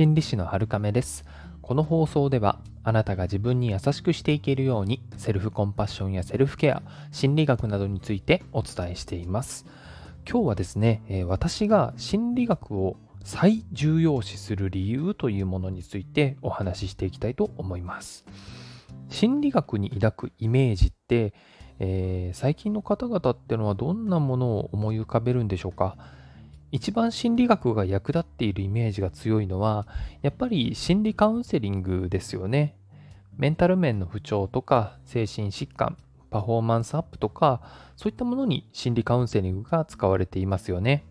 心理師の春亀です。この放送ではあなたが自分に優しくしていけるようにセルフコンパッションやセルフケア心理学などについてお伝えしています。今日はですね、え私が心理学を最重要視する理由というものについてお話ししていきたいと思います。心理学に抱くイメージって、えー、最近の方々ってのはどんなものを思い浮かべるんでしょうか？一番心理学が役立っているイメージが強いのは、やっぱり心理カウンセリングですよね。メンタル面の不調とか、精神疾患、パフォーマンスアップとか、そういったものに心理カウンセリングが使われていますよね。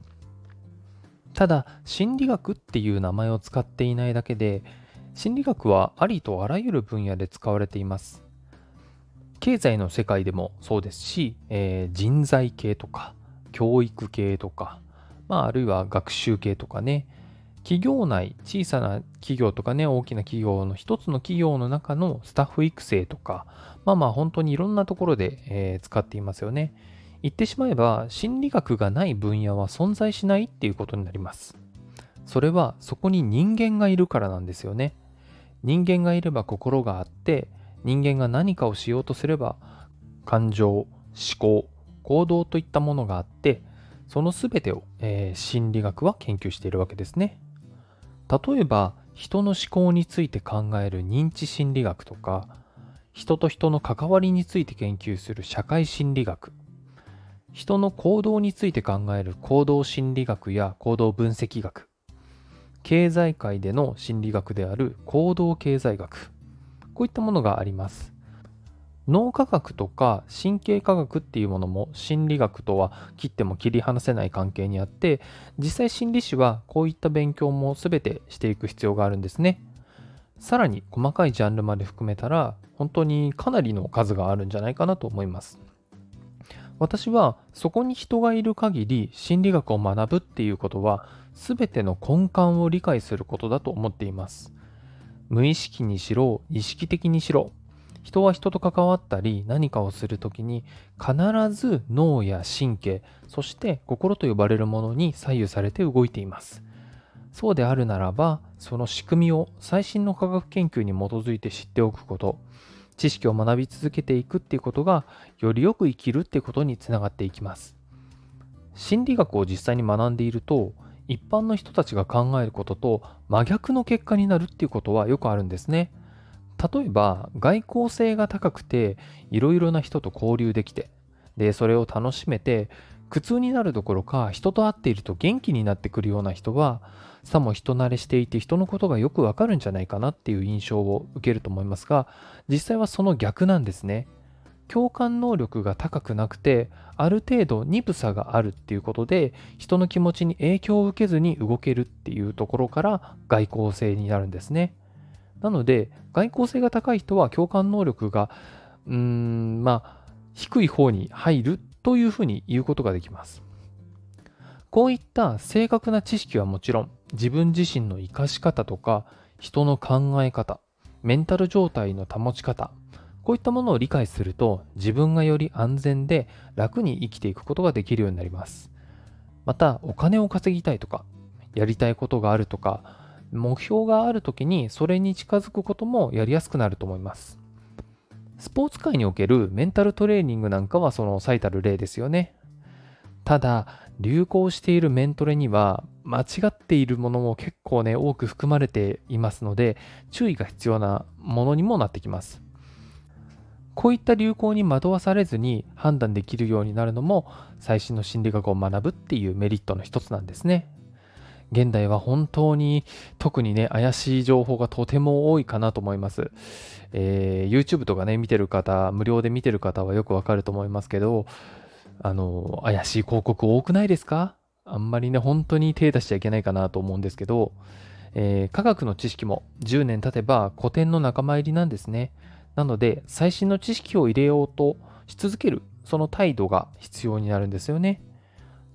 ただ、心理学っていう名前を使っていないだけで、心理学はありとあらゆる分野で使われています。経済の世界でもそうですし、えー、人材系とか、教育系とか、まあ、あるいは学習系とかね、企業内、小さな企業とかね、大きな企業の一つの企業の中のスタッフ育成とか、まあまあ本当にいろんなところで、え、使っていますよね。言ってしまえば、心理学がない分野は存在しないっていうことになります。それはそこに人間がいるからなんですよね。人間がいれば心があって、人間が何かをしようとすれば、感情、思考、行動といったものがあって、その全てを、えー、心理学は研究しているわけですね。例えば人の思考について考える認知心理学とか人と人の関わりについて研究する社会心理学人の行動について考える行動心理学や行動分析学経済界での心理学である行動経済学こういったものがあります脳科学とか神経科学っていうものも心理学とは切っても切り離せない関係にあって実際心理師はこういった勉強も全てしていく必要があるんですね。さらに細かいジャンルまで含めたら本当にかなりの数があるんじゃないかなと思います。私はそこに人がいる限り心理学を学ぶっていうことは全ての根幹を理解することだと思っています。無意識にしろ意識的にしろ人は人と関わったり何かをするときに必ず脳や神経そして心と呼ばれるものに左右されて動いていますそうであるならばその仕組みを最新の科学研究に基づいて知っておくこと知識を学び続けていくっていうことがよりよく生きるっていうことにつながっていきます心理学を実際に学んでいると一般の人たちが考えることと真逆の結果になるっていうことはよくあるんですね。例えば外交性が高くていろいろな人と交流できてでそれを楽しめて苦痛になるどころか人と会っていると元気になってくるような人はさも人慣れしていて人のことがよくわかるんじゃないかなっていう印象を受けると思いますが実際はその逆なんですね。共感能力が高くなくてある程度鈍さがあるっていうことで人の気持ちに影響を受けずに動けるっていうところから外交性になるんですね。なので、外交性が高い人は共感能力が、うーん、まあ、低い方に入るというふうに言うことができます。こういった正確な知識はもちろん、自分自身の活かし方とか、人の考え方、メンタル状態の保ち方、こういったものを理解すると、自分がより安全で楽に生きていくことができるようになります。また、お金を稼ぎたいとか、やりたいことがあるとか、目標がある時にそれに近づくこともやりやすくなると思います。スポーツ界におけるメンタルトレーニングなんかはその最たる例ですよね。ただ、流行しているメントレには間違っているものも結構ね、多く含まれていますので、注意が必要なものにもなってきます。こういった流行に惑わされずに判断できるようになるのも最新の心理学を学ぶっていうメリットの一つなんですね。現代は本当に特にね、怪しい情報がとても多いかなと思います。えー、YouTube とかね、見てる方、無料で見てる方はよくわかると思いますけど、あの、怪しい広告多くないですか？あんまりね、本当に手出しちゃいけないかなと思うんですけど、えー、科学の知識も10年経てば古典の仲間入りなんですね。なので、最新の知識を入れようとし続ける、その態度が必要になるんですよね。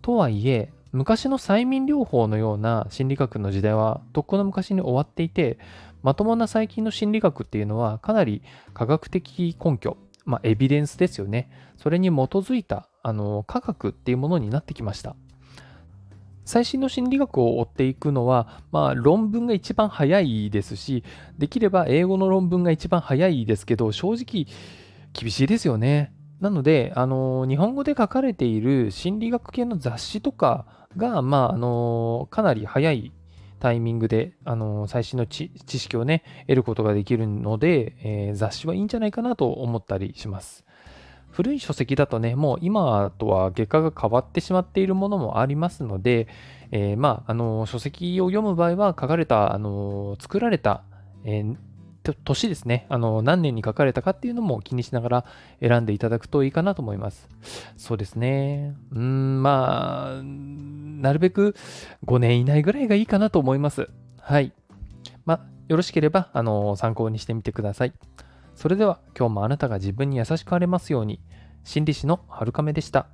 とはいえ、昔の催眠療法のような心理学の時代はとっくの昔に終わっていて、まともな最近の心理学っていうのはかなり科学的根拠、まあ、エビデンスですよね。それに基づいたあの科学っていうものになってきました。最新の心理学を追っていくのは、まあ、論文が一番早いですし、できれば英語の論文が一番早いですけど、正直厳しいですよね。なので、あの日本語で書かれている心理学系の雑誌とかが、まあ、あのかなり早いタイミングで、あの最新の知識をね、得ることができるので、えー、雑誌はいいんじゃないかなと思ったりします。古い書籍だとね、もう今とは結果が変わってしまっているものもありますので、えー、まあ、あの、書籍を読む場合は書かれた、あの、作られた、えー年ですね、あの、何年に書かれたかっていうのも気にしながら選んでいただくといいかなと思います。そうですね。うん、まあ、なるべく5年以内ぐらいがいいかなと思います。はい。まあ、よろしければ、あの、参考にしてみてください。それでは今日もあなたが自分に優しくあれますように、心理師の春亀でした。